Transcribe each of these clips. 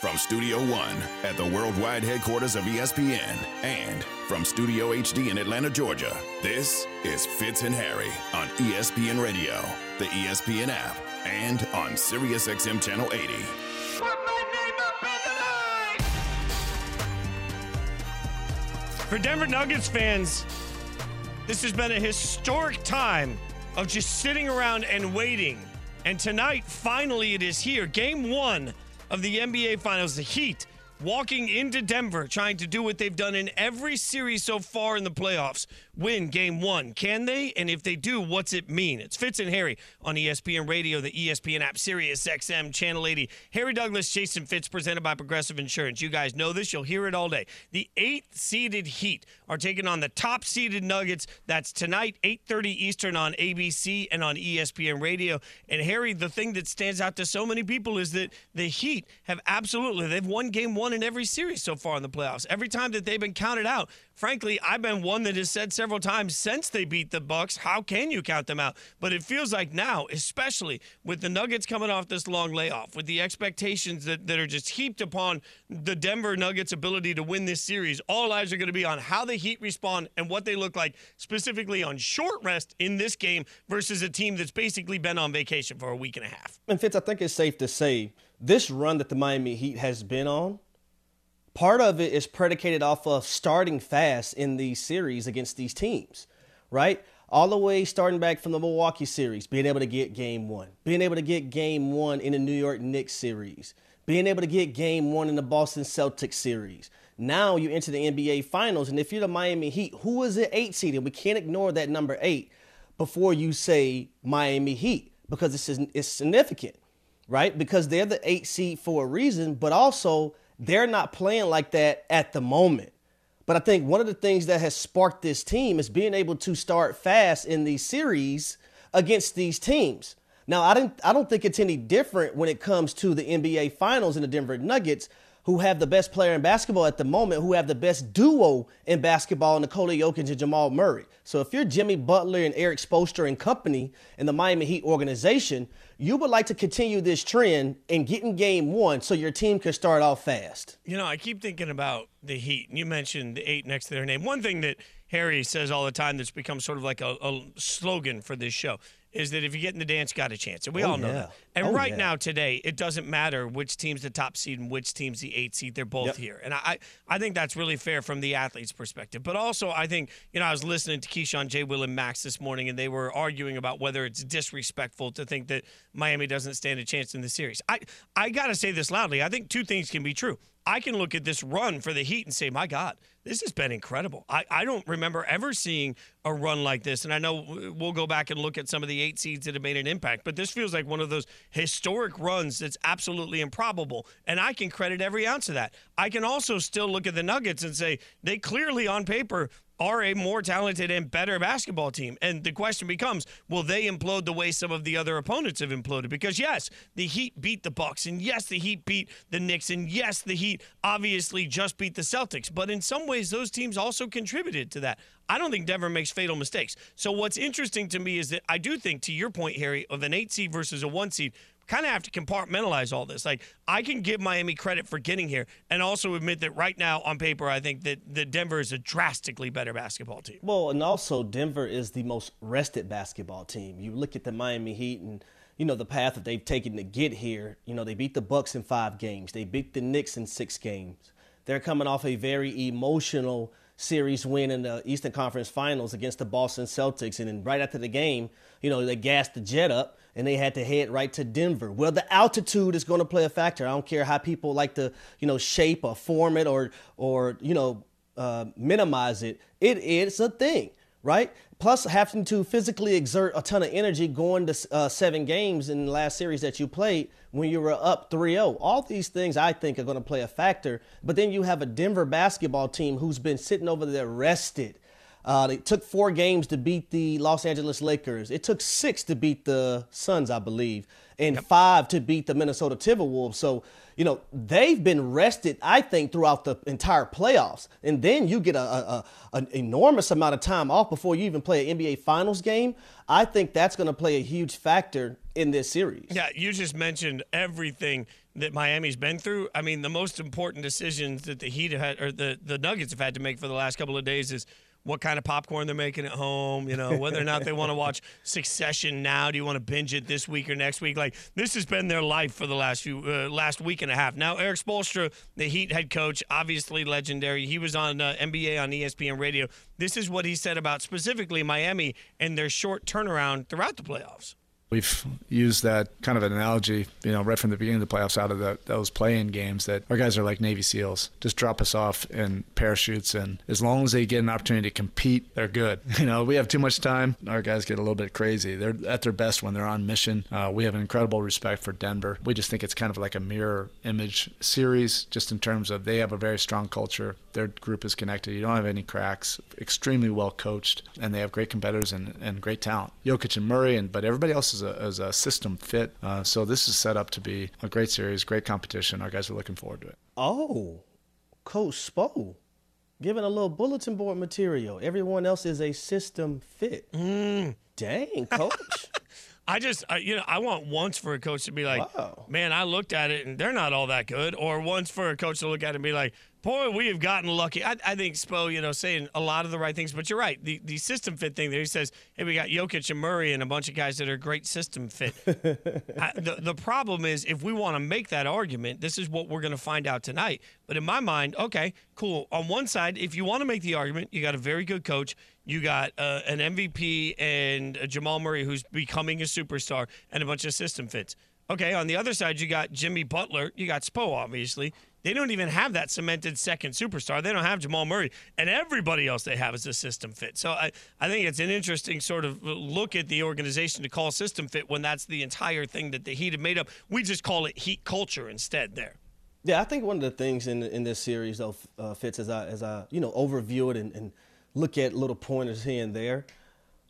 From Studio One at the worldwide headquarters of ESPN and from Studio HD in Atlanta, Georgia, this is Fitz and Harry on ESPN Radio, the ESPN app, and on SiriusXM Channel 80. For Denver Nuggets fans, this has been a historic time of just sitting around and waiting. And tonight, finally, it is here. Game one of the NBA Finals, the Heat walking into Denver, trying to do what they've done in every series so far in the playoffs win game one. Can they? And if they do, what's it mean? It's Fitz and Harry on ESPN Radio, the ESPN app, Sirius XM, Channel 80. Harry Douglas, Jason Fitz, presented by Progressive Insurance. You guys know this. You'll hear it all day. The eighth seeded Heat are taking on the top seeded Nuggets. That's tonight, 8.30 Eastern on ABC and on ESPN Radio. And Harry, the thing that stands out to so many people is that the Heat have absolutely, they've won game one in every series so far in the playoffs. Every time that they've been counted out, frankly, I've been one that has said several times since they beat the Bucks, how can you count them out? But it feels like now, especially with the Nuggets coming off this long layoff, with the expectations that, that are just heaped upon the Denver Nuggets' ability to win this series, all eyes are going to be on how the Heat respond and what they look like, specifically on short rest in this game versus a team that's basically been on vacation for a week and a half. And Fitz, I think it's safe to say this run that the Miami Heat has been on part of it is predicated off of starting fast in these series against these teams, right? All the way starting back from the Milwaukee series, being able to get game one, being able to get game one in the New York Knicks series, being able to get game one in the Boston Celtics series. Now you enter the NBA Finals, and if you're the Miami Heat, who is the eight seed? And we can't ignore that number eight before you say Miami Heat because it's, it's significant, right? Because they're the eight seed for a reason, but also they're not playing like that at the moment. But I think one of the things that has sparked this team is being able to start fast in these series against these teams. Now, I didn't I don't think it's any different when it comes to the NBA finals and the Denver Nuggets who have the best player in basketball at the moment, who have the best duo in basketball, Nikola Jokic and Jamal Murray. So if you're Jimmy Butler and Erik Spoelstra and company in the Miami Heat organization, you would like to continue this trend and get in game one so your team can start off fast. You know, I keep thinking about the Heat. You mentioned the eight next to their name. One thing that Harry says all the time that's become sort of like a, a slogan for this show is that if you get in the dance, got a chance. And we oh, all know yeah. that. And oh, right yeah. now, today, it doesn't matter which team's the top seed and which team's the eight seed. They're both Yep. here. And I, I think that's really fair from the athlete's perspective. But also, I think, you know, I was listening to Keyshawn, J. Will, and Max this morning, and they were arguing about whether it's disrespectful to think that Miami doesn't stand a chance in the series. I, I got to say this loudly. I think two things can be true. I can look at this run for the Heat and say, my God, this has been incredible. I, I don't remember ever seeing a run like this. And I know we'll go back and look at some of the eight seeds that have made an impact, but this feels like one of those historic runs that's absolutely improbable. And I can credit every ounce of that. I can also still look at the Nuggets and say they clearly on paper are a more talented and better basketball team. And the question becomes, will they implode the way some of the other opponents have imploded? Because yes, the Heat beat the Bucks, and yes, the Heat beat the Knicks, and yes, the Heat obviously just beat the Celtics. But in some ways, those teams also contributed to that. I don't think Denver makes fatal mistakes. So what's interesting to me is that I do think, to your point, Harry, of an eight seed versus a one seed, kind of have to compartmentalize all this. Like I can give Miami credit for getting here, and also admit that right now on paper, I think that, that Denver is a drastically better basketball team. Well, and also Denver is the most rested basketball team. You look at the Miami Heat and you know the path that they've taken to get here. You know they beat the Bucks in five games. They beat the Knicks in six games. They're coming off a very emotional series win in the Eastern Conference Finals against the Boston Celtics, and then right after the game, you know they gassed the jet up and they had to head right to Denver. Well, the altitude is going to play a factor. I don't care how people like to you know shape or form it or or you know uh, minimize it. It is a thing, right? Plus, having to physically exert a ton of energy going to uh, seven games in the last series that you played when you were up 3 0. All these things I think are going to play a factor. But then you have a Denver basketball team who's been sitting over there rested. Uh, it took four games to beat the Los Angeles Lakers. It took six to beat the Suns, I believe, and five to beat the Minnesota Timberwolves. So, you know, they've been rested, I think, throughout the entire playoffs. And then you get a, a, a an enormous amount of time off before you even play an NBA Finals game. I think that's going to play a huge factor in this series. Yeah, you just mentioned everything that Miami's been through. I mean, the most important decisions that the Heat had or the the Nuggets have had to make for the last couple of days is what kind of popcorn they're making at home, you know, whether or not they want to watch Succession now. Do you want to binge it this week or next week? Like this has been their life for the last few uh, last week and a half. Now, Erik Spoelstra, the Heat head coach, obviously legendary. He was on uh, NBA on ESPN Radio. This is what he said about specifically Miami and their short turnaround throughout the playoffs. We've used that kind of an analogy, you know, right from the beginning of the playoffs out of the, those play-in games that our guys are like Navy SEALs. Just drop us off in parachutes, and as long as they get an opportunity to compete, they're good. You know, we have too much time. Our guys get a little bit crazy. They're at their best when they're on mission. Uh, we have an incredible respect for Denver. We just think it's kind of like a mirror image series, just in terms of they have a very strong culture. Their group is connected. You don't have any cracks. Extremely well coached, and they have great competitors and, and great talent. Jokic and Murray, and but everybody else is a, is a system fit. Uh, so this is set up to be a great series, great competition. Our guys are looking forward to it. Oh, Coach Spo, giving a little bulletin board material. Everyone else is a system fit. Mm. Dang, Coach. I just, I, you know, I want once for a coach to be like, Wow. man, I looked at it and they're not all that good. Or once for a coach to look at it and be like, boy, we have gotten lucky. I, I think Spo, you know, saying a lot of the right things, but you're right. The the system fit thing there, he says, hey, we got Jokic and Murray and a bunch of guys that are great system fit. I, the, the problem is, if we want to make that argument, this is what we're going to find out tonight. But in my mind, okay, cool. On one side, if you want to make the argument, you got a very good coach. You got uh, an MVP and Jamal Murray who's becoming a superstar and a bunch of system fits. Okay, on the other side, you got Jimmy Butler. You got Spo, obviously. They don't even have that cemented second superstar. They don't have Jamal Murray, and everybody else they have is a system fit. So I, I think it's an interesting sort of look at the organization to call system fit when that's the entire thing that the Heat have made up. We just call it Heat culture instead. There. Yeah, I think one of the things in in this series though uh, Fitz as I as I you know overview it and, and look at little pointers here and there.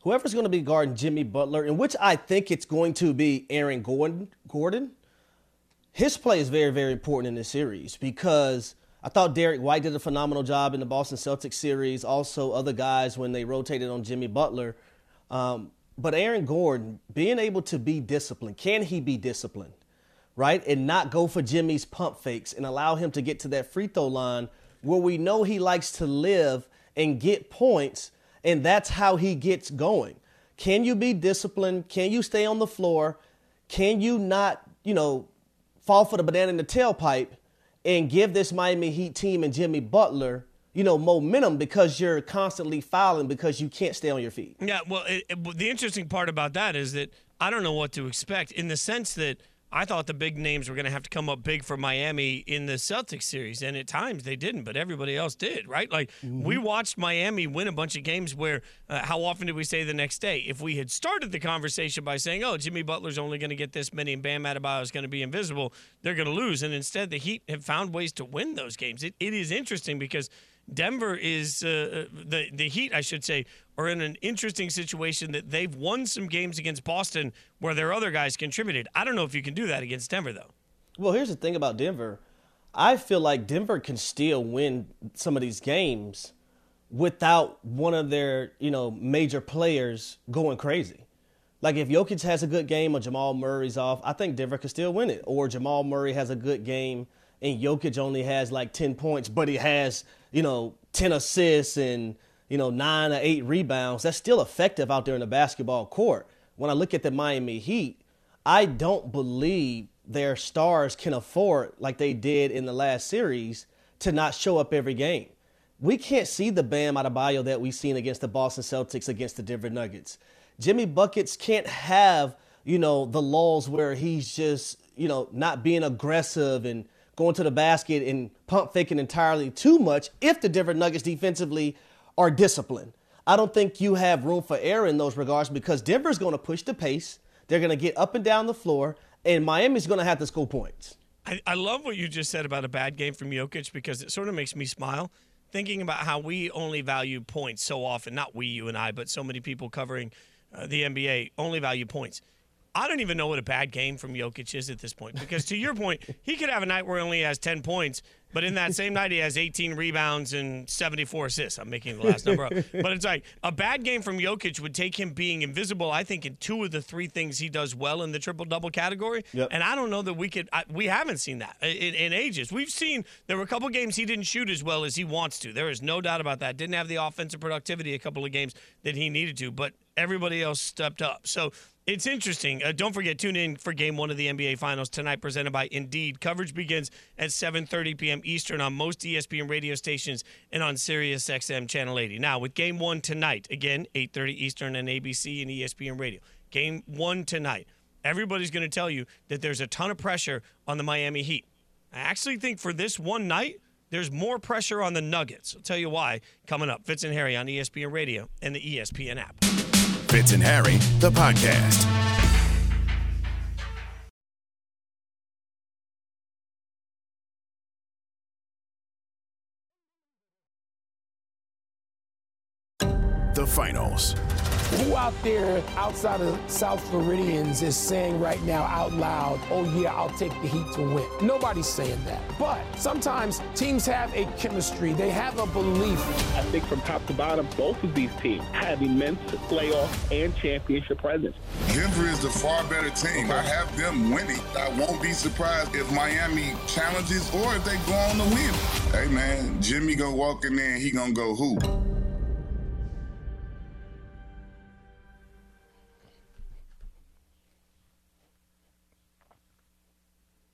Whoever's going to be guarding Jimmy Butler, in which I think it's going to be Aaron Gordon, Gordon, his play is very very important in this series because I thought Derrick White did a phenomenal job in the Boston Celtics series. Also, other guys when they rotated on Jimmy Butler. Um, but Aaron Gordon being able to be disciplined, can he be disciplined? right? And not go for Jimmy's pump fakes and allow him to get to that free throw line where we know he likes to live and get points, and that's how he gets going. Can you be disciplined? Can you stay on the floor? Can you not, you know, fall for the banana in the tailpipe and give this Miami Heat team and Jimmy Butler, you know, momentum because you're constantly fouling because you can't stay on your feet? Yeah, well, it, it- the interesting part about that is that I don't know what to expect in the sense that I thought the big names were going to have to come up big for Miami in the Celtics series, and at times they didn't, but everybody else did, right? Like we watched Miami win a bunch of games where uh, how often did we say the next day? If we had started the conversation by saying, "Oh, Jimmy Butler's only going to get this many and Bam Adebayo is going to be invisible," they're going to lose, and instead the Heat have found ways to win those games. It, it is interesting because. Denver is uh, the the Heat, I should say, are in an interesting situation that they've won some games against Boston where their other guys contributed. I don't know if you can do that against Denver though. Well, here's the thing about Denver. I feel like Denver can still win some of these games without one of their, you know, major players going crazy. Like if Jokic has a good game or Jamal Murray's off, I think Denver can still win it. Or Jamal Murray has a good game and Jokic only has like 10 points, but he has, you know, 10 assists and, you know, nine or eight rebounds. That's still effective out there in the basketball court. When I look at the Miami Heat, I don't believe their stars can afford, like they did in the last series, to not show up every game. We can't see the Bam Adebayo that we've seen against the Boston Celtics, against the Denver Nuggets. Jimmy Buckets can't have, you know, the lulls where he's just, you know, not being aggressive and going to the basket and pump faking entirely too much if the Denver Nuggets defensively are disciplined. I don't think you have room for error in those regards because Denver's going to push the pace. They're going to get up and down the floor, and Miami's going to have to score points. I, I love what you just said about a bad game from Jokic because it sort of makes me smile thinking about how we only value points so often. Not we, you and I, but so many people covering uh, the NBA only value points. I don't even know what a bad game from Jokic is at this point because to your point, he could have a night where he only has 10 points But in that same night, he has 18 rebounds and 74 assists. I'm making the last number up. But it's like a bad game from Jokic would take him being invisible, I think, in two of the three things he does well in the triple double category. Yep. And I don't know that we could, I, we haven't seen that in, in ages. We've seen there were a couple games he didn't shoot as well as he wants to. There is no doubt about that. Didn't have the offensive productivity a couple of games that he needed to, but everybody else stepped up. So it's interesting. Uh, don't forget, tune in for Game One of the NBA Finals tonight, presented by Indeed. Coverage begins at 7:30 p.m. Eastern on most ESPN radio stations and on Sirius XM Channel 80. Now, with Game One tonight, again 8:30 Eastern on ABC and ESPN Radio. Game One tonight. Everybody's going to tell you that there's a ton of pressure on the Miami Heat. I actually think for this one night, there's more pressure on the Nuggets. I'll tell you why coming up. Fitz and Harry on ESPN Radio and the ESPN app. Fitz and Harry, the podcast. The finals. Who out there outside of South Floridians is saying right now out loud, oh yeah, I'll take the Heat to win? Nobody's saying that. But sometimes teams have a chemistry, they have a belief. I think from top to bottom, both of these teams have immense playoff and championship presence. Denver is the far better team. I have them winning. I won't be surprised if Miami challenges or if they go on to win. Hey man, Jimmy gonna walk in there and he gonna go who?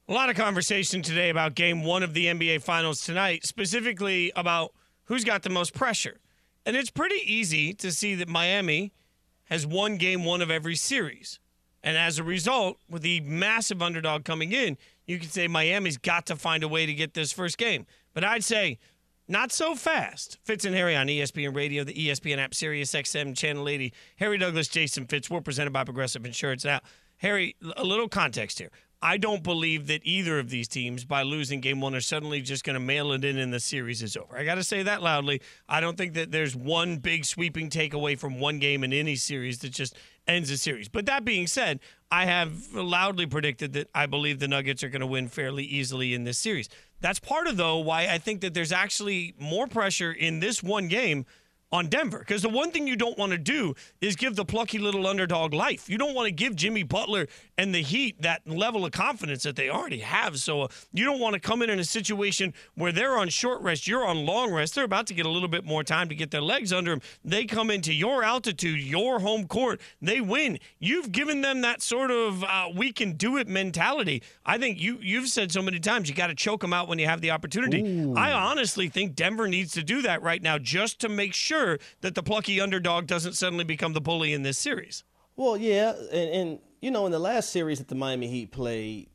A lot of conversation today about game one of the NBA Finals tonight, specifically about who's got the most pressure. And it's pretty easy to see that Miami has won game one of every series. And as a result, with the massive underdog coming in, you could say Miami's got to find a way to get this first game. But I'd say not so fast. Fitz and Harry on ESPN Radio, the ESPN app, Sirius XM, Channel 80. Harry Douglas, Jason Fitz. We're presented by Progressive Insurance. Now, Harry, a little context here. I don't believe that either of these teams, by losing game one, are suddenly just going to mail it in and the series is over. I got to say that loudly. I don't think that there's one big sweeping takeaway from one game in any series that just ends a series. But that being said, I have loudly predicted that I believe the Nuggets are going to win fairly easily in this series. That's part of, though, why I think that there's actually more pressure in this one game on Denver. Because the one thing you don't want to do is give the plucky little underdog life. You don't want to give Jimmy Butler and the Heat that level of confidence that they already have. So uh, you don't want to come in in a situation where they're on short rest, you're on long rest. They're about to get a little bit more time to get their legs under them. They come into your altitude, your home court, they win. You've given them that sort of uh, we can do it mentality. I think you you've said so many times you got to choke them out when you have the opportunity. I honestly think Denver needs to do that right now just to make sure that the plucky underdog doesn't suddenly become the bully in this series. Well, yeah, and, and you know, in the last series that the Miami Heat played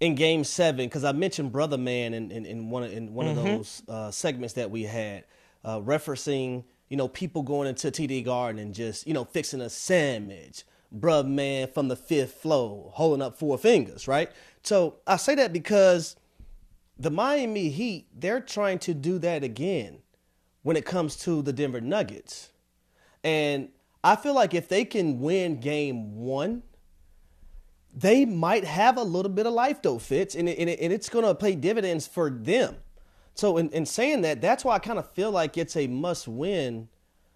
in Game Seven, because I mentioned Brother Man in, in, in one of, in one of those uh, segments that we had, uh, referencing you know people going into TD Garden and just you know fixing a sandwich, Brother Man from the fifth floor holding up four fingers, right? So I say that because the Miami Heat they're trying to do that again when it comes to the Denver Nuggets. And I feel like if they can win game one, they might have a little bit of life though, Fitz, and, and, and it's going to pay dividends for them. So in, in saying that, that's why I kind of feel like it's a must win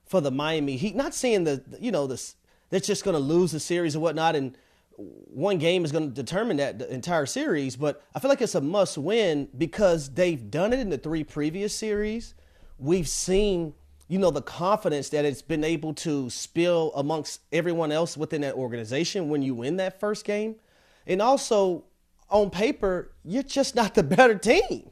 for the Miami Heat. Not saying that, you know, this, they're just going to lose the series or whatnot, and one game is going to determine that entire series, but I feel like it's a must win because they've done it in the three previous series. We've seen, you know, the confidence that it's been able to spill amongst everyone else within that organization when you win that first game. And also, on paper, you're just not the better team.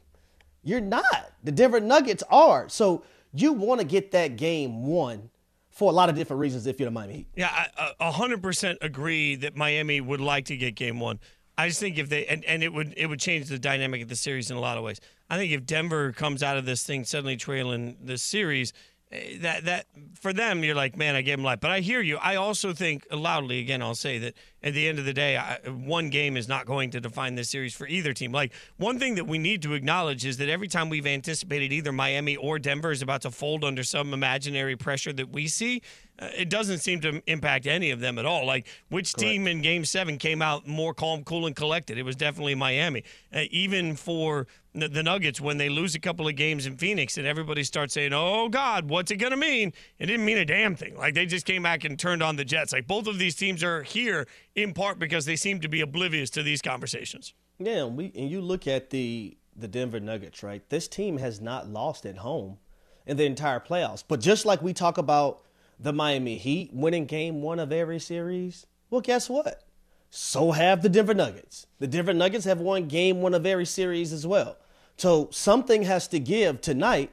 You're not. The Denver Nuggets are. So you want to get that game won for a lot of different reasons if you're the Miami Heat. Yeah, i hundred percent agree that Miami would like to get game one. I just think if they and, and it would it would change the dynamic of the series in a lot of ways. I think if Denver comes out of this thing suddenly trailing the series, eh, that that for them you're like, man, I gave them life. But I hear you. I also think loudly again. I'll say that at the end of the day, I, one game is not going to define this series for either team. Like one thing that we need to acknowledge is that every time we've anticipated either Miami or Denver is about to fold under some imaginary pressure that we see, uh, it doesn't seem to impact any of them at all. Like which Correct. team in Game Seven came out more calm, cool, and collected? It was definitely Miami. Uh, even for the, the Nuggets, when they lose a couple of games in Phoenix, and everybody starts saying, "Oh God, what's it gonna mean?" It didn't mean a damn thing. Like they just came back and turned on the Jets. Like both of these teams are here in part because they seem to be oblivious to these conversations. Yeah, we and you look at the the Denver Nuggets, right? This team has not lost at home in the entire playoffs. But just like we talk about the Miami Heat winning game one of every series, well, guess what? So have the Denver Nuggets. The Denver Nuggets have won game one of every series as well. So something has to give tonight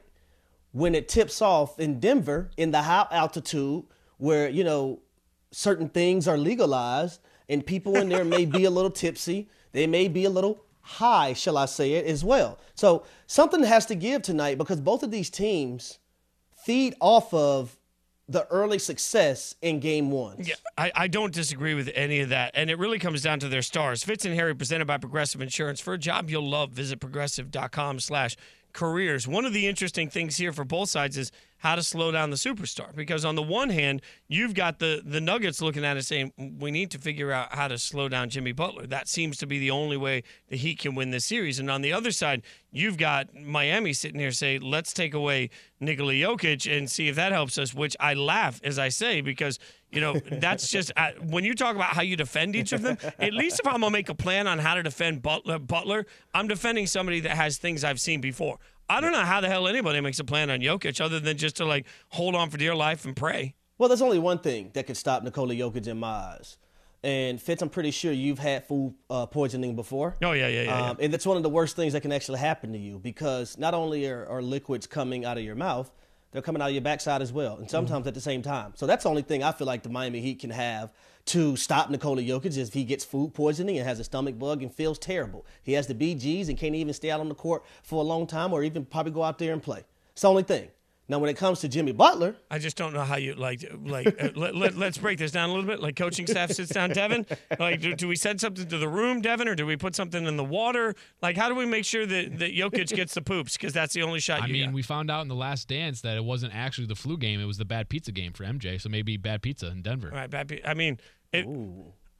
when it tips off in Denver in the high altitude where, you know, certain things are legalized and people in there may be a little tipsy. They may be a little high, shall I say it, as well. So something has to give tonight because both of these teams feed off of the early success in game one. Yeah, I, I don't disagree with any of that. And it really comes down to their stars. Fitz and Harry presented by Progressive Insurance. For a job you'll love, visit progressive.com slash careers. One of the interesting things here for both sides is how to slow down the superstar. Because on the one hand, you've got the the Nuggets looking at it saying, we need to figure out how to slow down Jimmy Butler. That seems to be the only way the Heat can win this series. And on the other side, you've got Miami sitting here saying, let's take away Nikola Jokic and see if that helps us, which I laugh as I say because you know, that's just uh, when you talk about how you defend each of them. At least if I'm gonna make a plan on how to defend Butler, Butler, I'm defending somebody that has things I've seen before. I don't know how the hell anybody makes a plan on Jokic other than just to like hold on for dear life and pray. Well, there's only one thing that could stop Nikola Jokic in my eyes. And Fitz, I'm pretty sure you've had food uh, poisoning before. Oh yeah, yeah, yeah, um, yeah, And that's one of the worst things that can actually happen to you because not only are, are liquids coming out of your mouth, they're coming out of your backside as well, and sometimes mm-hmm. at the same time. So that's the only thing I feel like the Miami Heat can have to stop Nikola Jokic if he gets food poisoning and has a stomach bug and feels terrible. He has the BGs and can't even stay out on the court for a long time or even probably go out there and play. It's the only thing. Now, when it comes to Jimmy Butler, I just don't know how you like. Like, uh, let, let, us break this down a little bit. Like, coaching staff sits down, Devin. Like, do, do, we send something to the room, Devin, or do we put something in the water? Like, how do we make sure that that Jokic gets the poops? Because that's the only shot. I mean, got. we found out in the last dance that it wasn't actually the flu game; it was the bad pizza game for MJ. So maybe bad pizza in Denver. Right, bad. Pizza. I mean, it,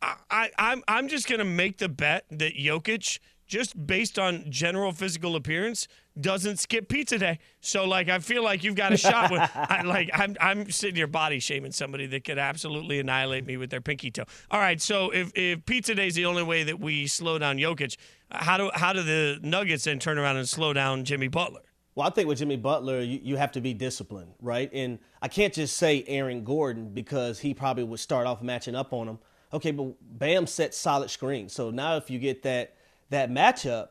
I, I, I'm I'm just gonna make the bet that Jokic just based on general physical appearance, doesn't skip pizza day. So like I feel like you've got a shot with I, like I'm I'm sitting here body shaming somebody that could absolutely annihilate me with their pinky toe. All right, so if if pizza day is the only way that we slow down Jokic, how do how do the Nuggets then turn around and slow down Jimmy Butler? Well, I think with Jimmy Butler, you, you have to be disciplined, right? And I can't just say Aaron Gordon because he probably would start off matching up on him. Okay, but Bam sets solid screens. So now if you get that that matchup,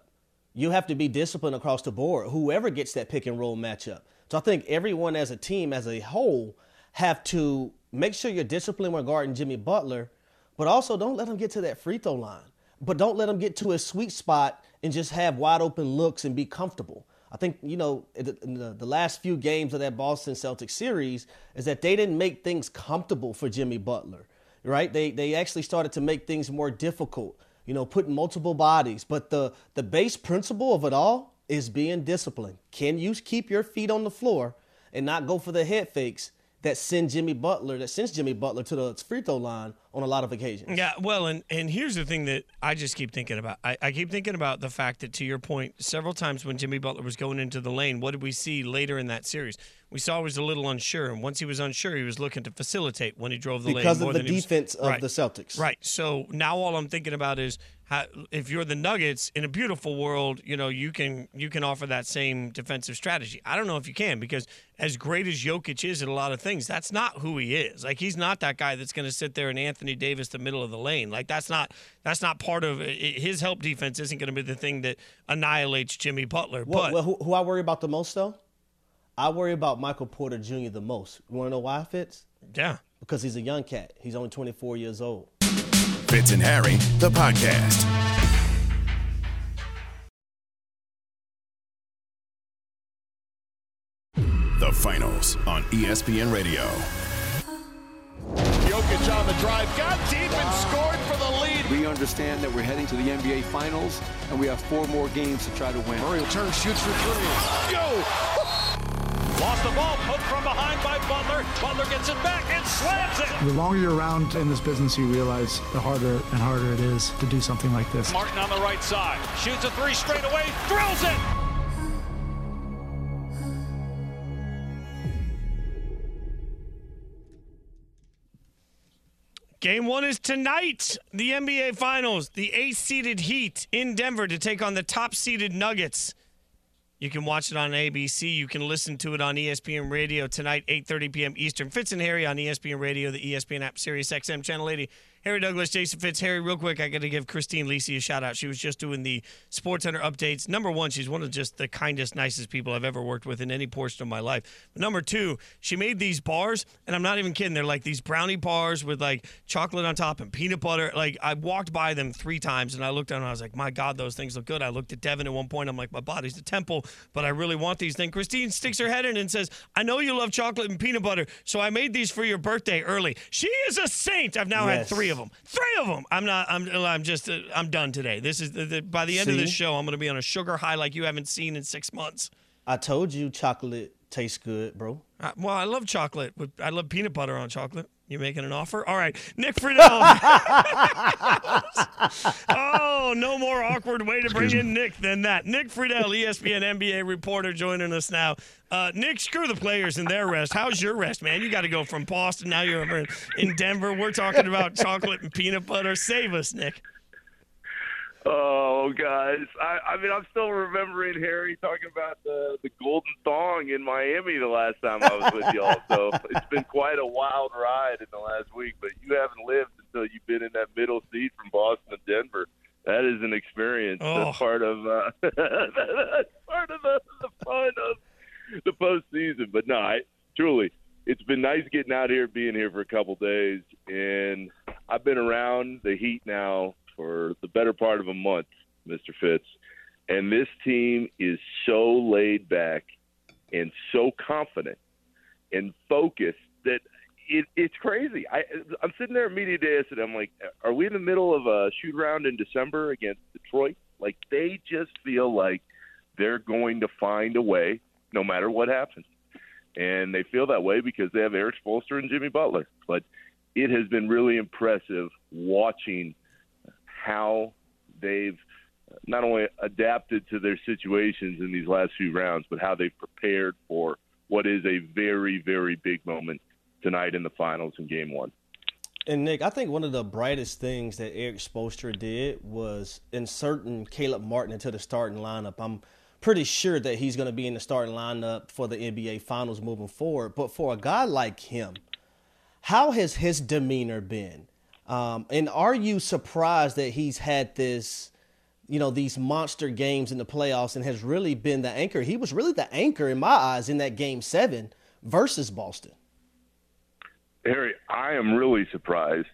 you have to be disciplined across the board. Whoever gets that pick and roll matchup. So I think everyone as a team, as a whole, have to make sure you're disciplined regarding Jimmy Butler, but also don't let him get to that free throw line. But don't let him get to a sweet spot and just have wide open looks and be comfortable. I think, you know, the, the last few games of that Boston Celtics series is that they didn't make things comfortable for Jimmy Butler, right? They, they actually started to make things more difficult you know, putting multiple bodies. But the, the base principle of it all is being disciplined. Can you keep your feet on the floor and not go for the head fakes that send Jimmy Butler, that sends Jimmy Butler to the free throw line on a lot of occasions. Yeah, well, and, and here's the thing that I just keep thinking about. I, I keep thinking about the fact that, to your point, several times when Jimmy Butler was going into the lane, what did we see later in that series? We saw he was a little unsure, and once he was unsure, he was looking to facilitate when he drove the because lane. Because of the defense was, of right, the Celtics. Right. So now all I'm thinking about is if you're the Nuggets in a beautiful world, you know you can you can offer that same defensive strategy. I don't know if you can because as great as Jokic is at a lot of things, that's not who he is. Like he's not that guy that's going to sit there and Anthony Davis the middle of the lane. Like that's not that's not part of his help defense. Isn't going to be the thing that annihilates Jimmy Butler. Well, but well, who, who I worry about the most though, I worry about Michael Porter Jr. the most. You want to know why, Fitz? Yeah, because he's a young cat. He's only 24 years old. Fitz and Harry, the podcast. The finals on ESPN Radio. Jokic on the drive, got deep and scored for the lead. We understand that we're heading to the NBA Finals, and we have four more games to try to win. Murray will turn, shoots for three. Go! Lost the ball, poked from behind by Butler. Butler gets it back and slams it. The longer you're around in this business, you realize the harder and harder it is to do something like this. Martin on the right side, shoots a three straight away, drills it. Game one is tonight. The NBA Finals. The eighth seeded Heat in Denver to take on the top seeded Nuggets. You can watch it on ABC. You can listen to it on ESPN Radio tonight, 8:30 p.m. Eastern. Fitz and Harry on ESPN Radio, the ESPN app, Sirius XM Channel 80. Harry Douglas, Jason Fitz. Harry, real quick, I got to give Christine Lisi a shout out. She was just doing the Sports Center updates. Number one, she's one of just the kindest, nicest people I've ever worked with in any portion of my life. But number two, she made these bars, and I'm not even kidding. They're like these brownie bars with like chocolate on top and peanut butter. Like I walked by them three times, and I looked down and I was like, my God, those things look good. I looked at Devin at one point. I'm like, my body's a temple, but I really want these things. Christine sticks her head in and says, I know you love chocolate and peanut butter, so I made these for your birthday early. She is a saint. I've now had Yes. three of them. Three of them. I'm not. I'm. I'm just. Uh, I'm done today. This is the, the, by the end of this show. I'm going to be on a sugar high like you haven't seen in six months. I told you chocolate tastes good, bro. Uh, well, I love chocolate. but I love peanut butter on chocolate. You making an offer? All right, Nick Friedel. oh, no more awkward way to bring in Nick than that. Nick Friedel, ESPN NBA reporter, joining us now. Uh, Nick, screw the players and their rest. How's your rest, man? You got to go from Boston. Now you're over in Denver. We're talking about chocolate and peanut butter. Save us, Nick. Oh, guys. I, I mean, I'm still remembering Harry talking about the, the golden thong in Miami the last time I was with y'all. So it's been quite a wild ride in the last week, but you haven't lived until you've been in that middle seat from Boston to Denver. That is an experience. Oh. That's part of uh, that's part of the, the fun of the postseason. But no, I, truly, it's been nice getting out here, being here for a couple days, and I've been around the Heat now for the better part of a month, Mr. Fitz, and this team is so laid back and so confident and focused that it, it's crazy. I, I'm sitting there at media day and I'm like, are we in the middle of a shoot around in December against Detroit? Like they just feel like they're going to find a way, no matter what happens and they feel that way because they have Erik Spoelstra and Jimmy Butler. But it has been really impressive watching how they've not only adapted to their situations in these last few rounds, but how they've prepared for what is a very, very big moment tonight in the finals in Game One. And Nick, I think one of the brightest things that Erik Spoelstra did was inserting Caleb Martin into the starting lineup. I'm pretty sure that he's going to be in the starting lineup for the NBA Finals moving forward. But for a guy like him, how has his demeanor been? Um, and are you surprised that he's had this, you know, these monster games in the playoffs and has really been the anchor? He was really the anchor in my eyes in that game seven versus Boston. Harry, I am really surprised,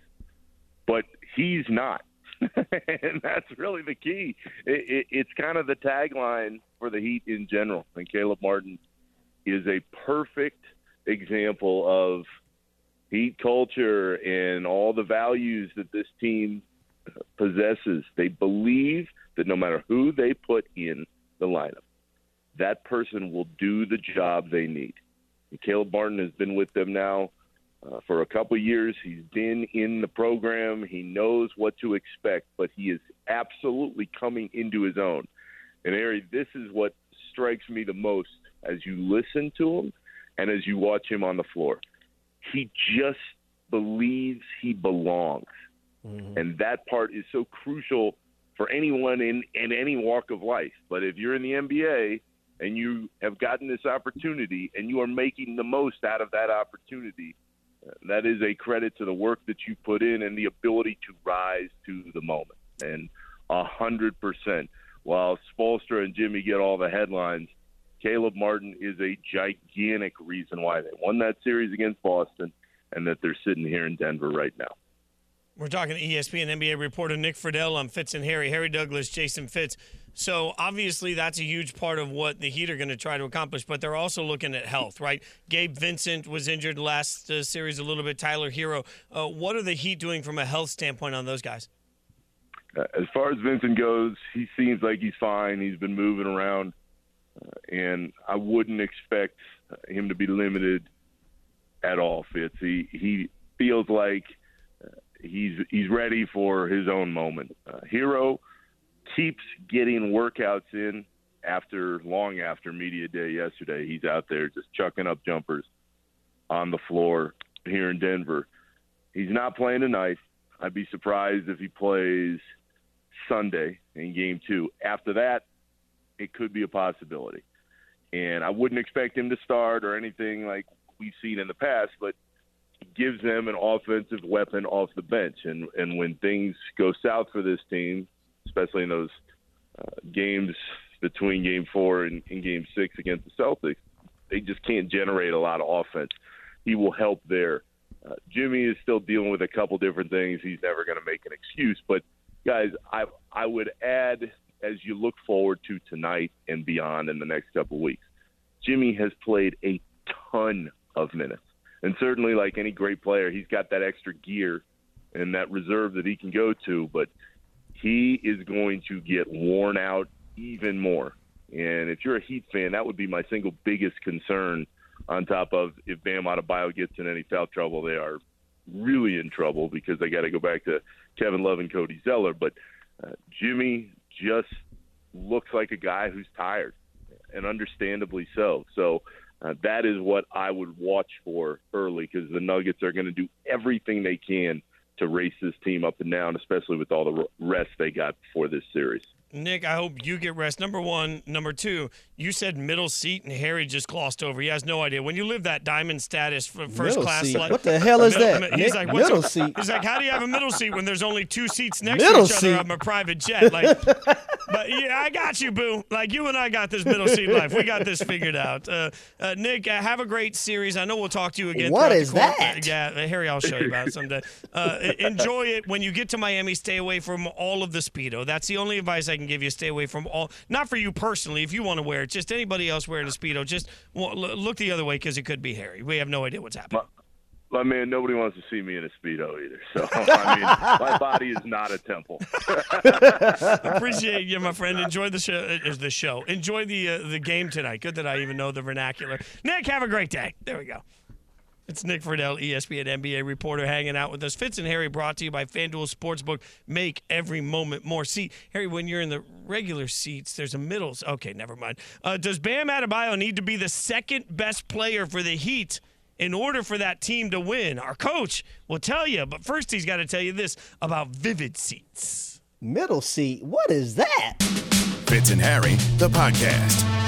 but he's not. and that's really the key. It, it, it's kind of the tagline for the Heat in general. And Caleb Martin is a perfect example of Heat culture and all the values that this team possesses. They believe that no matter who they put in the lineup, that person will do the job they need. And Caleb Martin has been with them now uh, for a couple years. He's been in the program. He knows what to expect, but he is absolutely coming into his own. And Harry, this is what strikes me the most as you listen to him and as you watch him on the floor. He just believes he belongs. And that part is so crucial for anyone in, in any walk of life. But if you're in the NBA and you have gotten this opportunity and you are making the most out of that opportunity, uh, that is a credit to the work that you put in and the ability to rise to the moment. And a hundred percent. While Spoelstra and Jimmy get all the headlines, Caleb Martin is a gigantic reason why they won that series against Boston and that they're sitting here in Denver right now. We're talking to ESPN NBA reporter Nick Friedel on Fitz and Harry, Harry Douglas, Jason Fitz. So obviously that's a huge part of what the Heat are going to try to accomplish, but they're also looking at health, right? Gabe Vincent was injured last uh, series a little bit. Tyler Herro. Uh, what are the Heat doing from a health standpoint on those guys? uh, as far as Vincent goes, he seems like he's fine. He's been moving around, and I wouldn't expect him to be limited at all. Fitz, he he feels like uh, he's he's ready for his own moment. Uh, Herro keeps getting workouts in after long after media day yesterday. He's out there just chucking up jumpers on the floor here in Denver. He's not playing tonight. I'd be surprised if he plays Sunday in game two. After that, it could be a possibility. And I wouldn't expect him to start or anything like we've seen in the past, but gives them an offensive weapon off the bench. And, and when things go south for this team, especially in those uh, games between game four and, and game six against the Celtics, they just can't generate a lot of offense. He will help there. Uh, Jimmy is still dealing with a couple different things. He's never going to make an excuse, but guys, I I would add as you look forward to tonight and beyond in the next couple of weeks. Jimmy has played a ton of minutes, and certainly, like any great player, he's got that extra gear and that reserve that he can go to. But he is going to get worn out even more. And if you're a Heat fan, that would be my single biggest concern. On top of if Bam Adebayo gets in any foul trouble, they are really in trouble because they got to go back to Kevin Love and Cody Zeller. But uh, Jimmy just looks like a guy who's tired, and understandably so. So uh, that is what I would watch for early because the Nuggets are going to do everything they can to race this team up and down, especially with all the rest they got before this series. Nick, I hope you get rest. Number one. Number two, you said middle seat, and Harry just glossed over. He has no idea. When you live that diamond status for first middle class, seat. like, what the hell is middle, that? He's Nick? like, middle seat. He's like, how do you have a middle seat when there's only two seats next Middle to each seat. other on a private jet? Like, but yeah, I got you, boo. Like you and I got this middle seat life. We got this figured out. Uh, uh, Nick, uh, have a great series. I know we'll talk to you again. What is that? yeah, uh, Harry, I'll show you about it someday. Uh, enjoy it. When you get to Miami, stay away from all of the speedo. That's the only advice I can give you. Stay away from all. Not for you personally, if you want to wear it. Just anybody else wearing a speedo. Just well, look the other way because it could be Harry. We have no idea what's happening. My man, nobody wants to see me in a speedo either. So I mean, my body is not a temple. Appreciate you, my friend. Enjoy the show. uh, The show. Enjoy the uh, the game tonight. Good that I even know the vernacular. Nick, have a great day. There we go. It's Nick Friedel, ESPN NBA reporter, hanging out with us. Fitz and Harry brought to you by FanDuel Sportsbook. Make every moment more. See, Harry, when you're in the regular seats, there's a middle. Okay, never mind. Uh, does Bam Adebayo need to be the second best player for the Heat in order for that team to win? Our coach will tell you. But first, he's got to tell you this about Vivid Seats. Middle seat. What is that? Fitz and Harry, the podcast.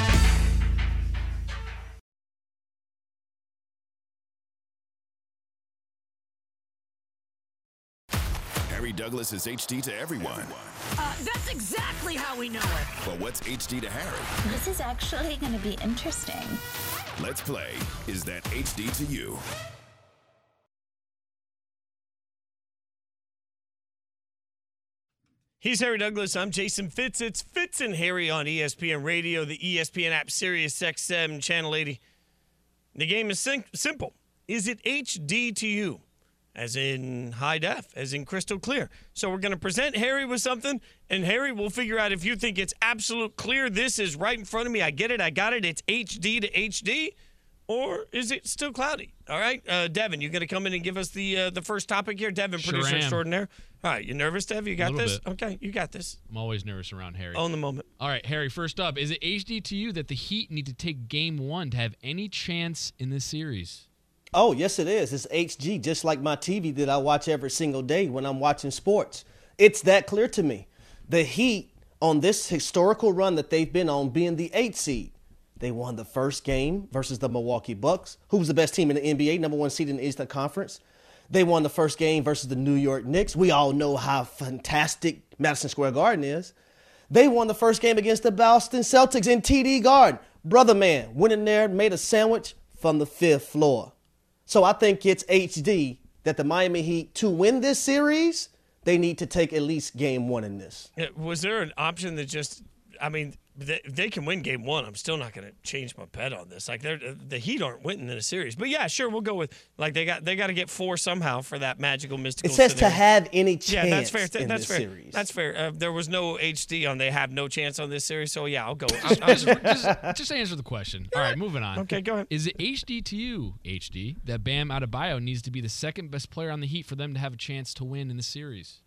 Harry Douglas is HD to everyone. Uh, that's exactly how we know it. But what's HD to Harry? This is actually going to be interesting. Let's play Is That HD to You? He's Harry Douglas. I'm Jason Fitz. It's Fitz and Harry on ESPN Radio, the ESPN app, Sirius XM, Channel 80. The game is sim- simple. Is it HD to you? As in high def, as in crystal clear. So we're going to present Harry with something, and Harry will figure out if you think it's absolute clear. This is right in front of me. I get it. I got it. It's HD to HD. Or is it still cloudy? All right, uh, Devin, you going to come in and give us the uh, the first topic here, Devin, Sure producer am. extraordinaire. All right, you nervous, Dev? You got this? bit. Okay, you got this. I'm always nervous around Harry. Own the moment. All right, Harry, first up, is it HD to you that the Heat need to take game one to have any chance in this series? Oh, yes, it is. It's HD, just like my TV that I watch every single day when I'm watching sports. It's that clear to me. The Heat, on this historical run that they've been on, being the eight seed, they won the first game versus the Milwaukee Bucks, who was the best team in the NBA, number one seed in the Eastern Conference. They won the first game versus the New York Knicks. We all know how fantastic Madison Square Garden is. They won the first game against the Boston Celtics in TD Garden. Brother man went in there, made a sandwich from the fifth floor. So I think it's HD that the Miami Heat, to win this series, they need to take at least game one in this. Was there an option that just I mean, they, they can win game one. I'm still not going to change my bet on this. Like they're the Heat aren't winning in a series, but yeah, sure, we'll go with like they got they got to get four somehow for that magical mystical. It says scenario. to have any chance. Yeah, that's fair. in that's fair. series. That's fair. Uh, there was no HD on. They have no chance on this series, so yeah, I'll go. I'll, Just, I'll- just, just, just answer the question. All right, moving on. Okay, go ahead. Is it HD to you, HD, that Bam Adebayo needs to be the second best player on the Heat for them to have a chance to win in the series?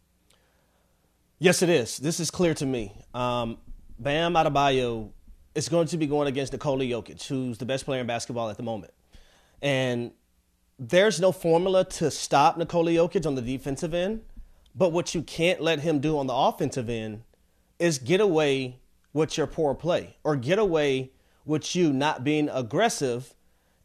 Yes, it is. This is clear to me. Um, Bam Adebayo is going to be going against Nikola Jokic, who's the best player in basketball at the moment. And there's no formula to stop Nikola Jokic on the defensive end. But what you can't let him do on the offensive end is get away with your poor play or get away with you not being aggressive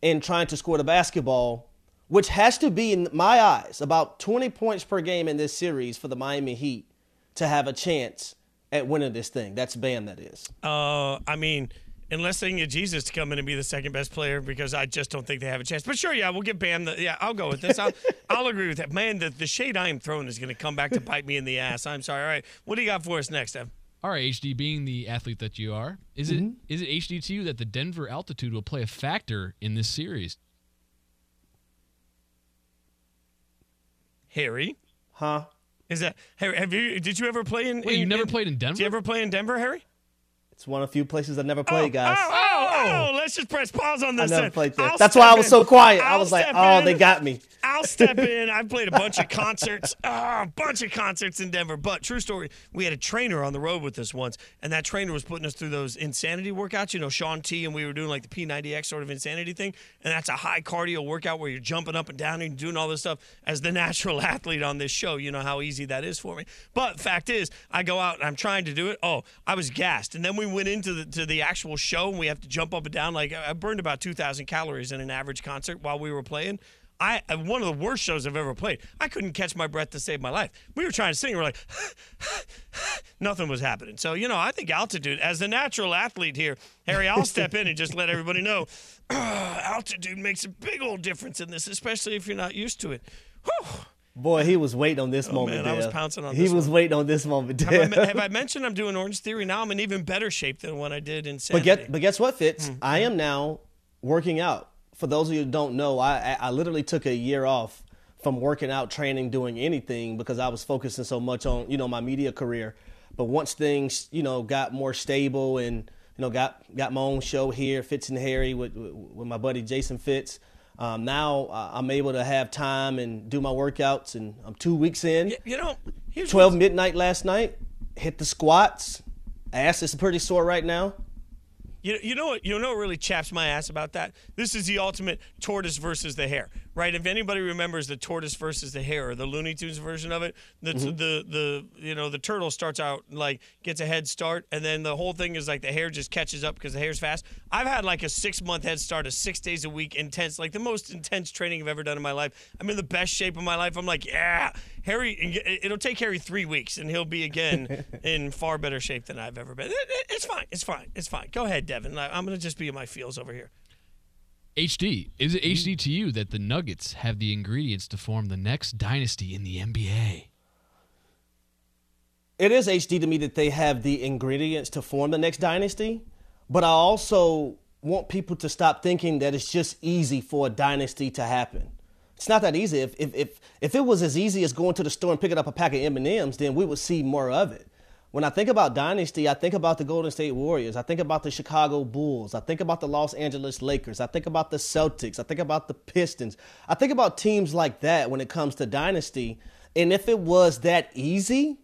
and trying to score the basketball, which has to be, in my eyes, about 20 points per game in this series for the Miami Heat to have a chance at winning this thing. That's Bam, that is. Uh, I mean, unless they can get Jesus to come in and be the second best player, because I just don't think they have a chance. But sure, yeah, we'll get Bam. The, yeah, I'll go with this. I'll, I'll agree with that. Man, the, the shade I am throwing is going to come back to bite me in the ass. I'm sorry. All right, what do you got for us next, Ev? All right, HD, being the athlete that you are, is it Mhm. is it HD to you that the Denver altitude will play a factor in this series? Harry. Huh? Is that Harry? Have you? Did you ever play in? Wait, you never in- played in Denver? Did you ever play in Denver, Harry? It's one of the few places I never played, oh, guys. Oh, oh, oh, let's just press pause on this. I this. never played. I'll That's why I was in. so quiet. I I'll was like, oh, in. they got me. I'll step in. I've played a bunch of concerts, ah, a bunch of concerts in Denver. But true story, we had a trainer on the road with us once, and that trainer was putting us through those insanity workouts. You know, Shaun T, and we were doing like the P90X sort of insanity thing, and that's a high cardio workout where you're jumping up and down and doing all this stuff. As the natural athlete on this show, you know how easy that is for me. But fact is, I go out and I'm trying to do it. Oh, I was gassed, and then we went into the to the actual show, and we have to jump up and down. Like I burned about 2,000 calories in an average concert while we were playing. I one of the worst shows I've ever played. I couldn't catch my breath to save my life. We were trying to sing, we're like, nothing was happening. So you know, I think altitude, as the natural athlete here, Harry, I'll step in and just let everybody know, altitude makes a big old difference in this, especially if you're not used to it. Whew. Boy, he was waiting on this Oh, moment. man, I was pouncing on He was one. waiting on this moment. Have I, have I mentioned I'm doing Orange Theory now? I'm in even better shape than when I did in But get, but guess what, Fitz? Hmm. I am now working out. For those of you who don't know, I I literally took a year off from working out, training, doing anything because I was focusing so much on you know my media career. But once things you know got more stable and you know got got my own show here, Fitz and Harry with with, with my buddy Jason Fitz. Um, now uh, I'm able to have time and do my workouts, and I'm two weeks in. You know, here's 12 what's- midnight last night. Hit the squats. Ass is pretty sore right now. You, you know what you know what really chaps my ass about that? This is the ultimate tortoise versus the hare, right? If anybody remembers the tortoise versus the hare or the Looney Tunes version of it, the Mm-hmm. the the you know the turtle starts out like gets a head start, and then the whole thing is like the hare just catches up because the hare's fast. I've had like a six month head start, a six days a week intense, like the most intense training I've ever done in my life. I'm in the best shape of my life. I'm like, yeah, Harry. It'll take Harry three weeks, and he'll be again in far better shape than I've ever been. It- it- it's fine. It's fine. It's fine. Go ahead, Devin. I'm gonna just be in my feels over here. HD, is it HD to you that the Nuggets have the ingredients to form the next dynasty in the NBA? It is HD to me that they have the ingredients to form the next dynasty, but I also want people to stop thinking that it's just easy for a dynasty to happen. It's not that easy. If if if, if it was as easy as going to the store and picking up a pack of M&Ms, then we would see more of it. When I think about dynasty, I think about the Golden State Warriors. I think about the Chicago Bulls. I think about the Los Angeles Lakers. I think about the Celtics. I think about the Pistons. I think about teams like that when it comes to dynasty. And if it was that easy,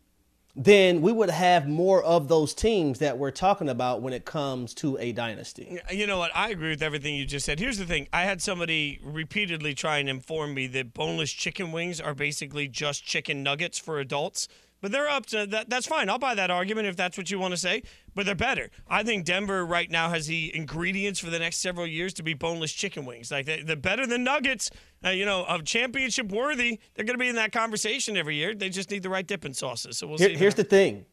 then we would have more of those teams that we're talking about when it comes to a dynasty. You know what? I agree with everything you just said. Here's the thing: I had somebody repeatedly try and inform me that boneless chicken wings are basically just chicken nuggets for adults. But they're up to that. That's fine. I'll buy that argument if that's what you want to say. But they're better. I think Denver right now has the ingredients for the next several years to be boneless chicken wings. Like they, they're better than nuggets. Uh, you know, of championship worthy. They're going to be in that conversation every year. They just need the right dipping sauces. So we'll Here- see. here's the thing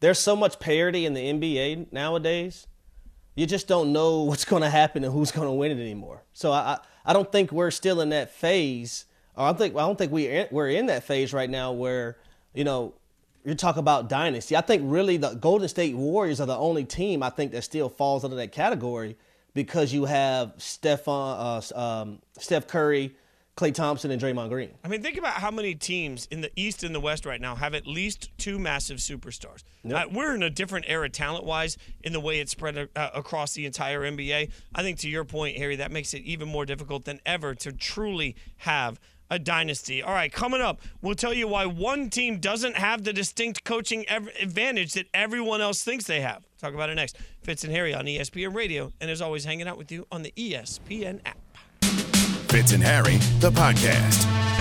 there's so much parity in the NBA nowadays. You just don't know what's going to happen and who's going to win it anymore. So I, I I don't think we're still in that phase. Or I don't think I don't think we we're in that phase right now where you know you talk about dynasty. I think really the Golden State Warriors are the only team I think that still falls under that category because you have Stephon, uh, um, Steph Curry, Klay Thompson, and Draymond Green. I mean, think about how many teams in the East and the West right now have at least two massive superstars. Yep. Uh, we're in a different era talent wise in the way it's spread uh, across the entire NBA. I think, to your point, Harry, that makes it even more difficult than ever to truly have a dynasty. All right, coming up, we'll tell you why one team doesn't have the distinct coaching ev- advantage that everyone else thinks they have. Talk about it next. Fitz and Harry on ESPN Radio, and as always, hanging out with you on the ESPN app. Fitz and Harry, the podcast.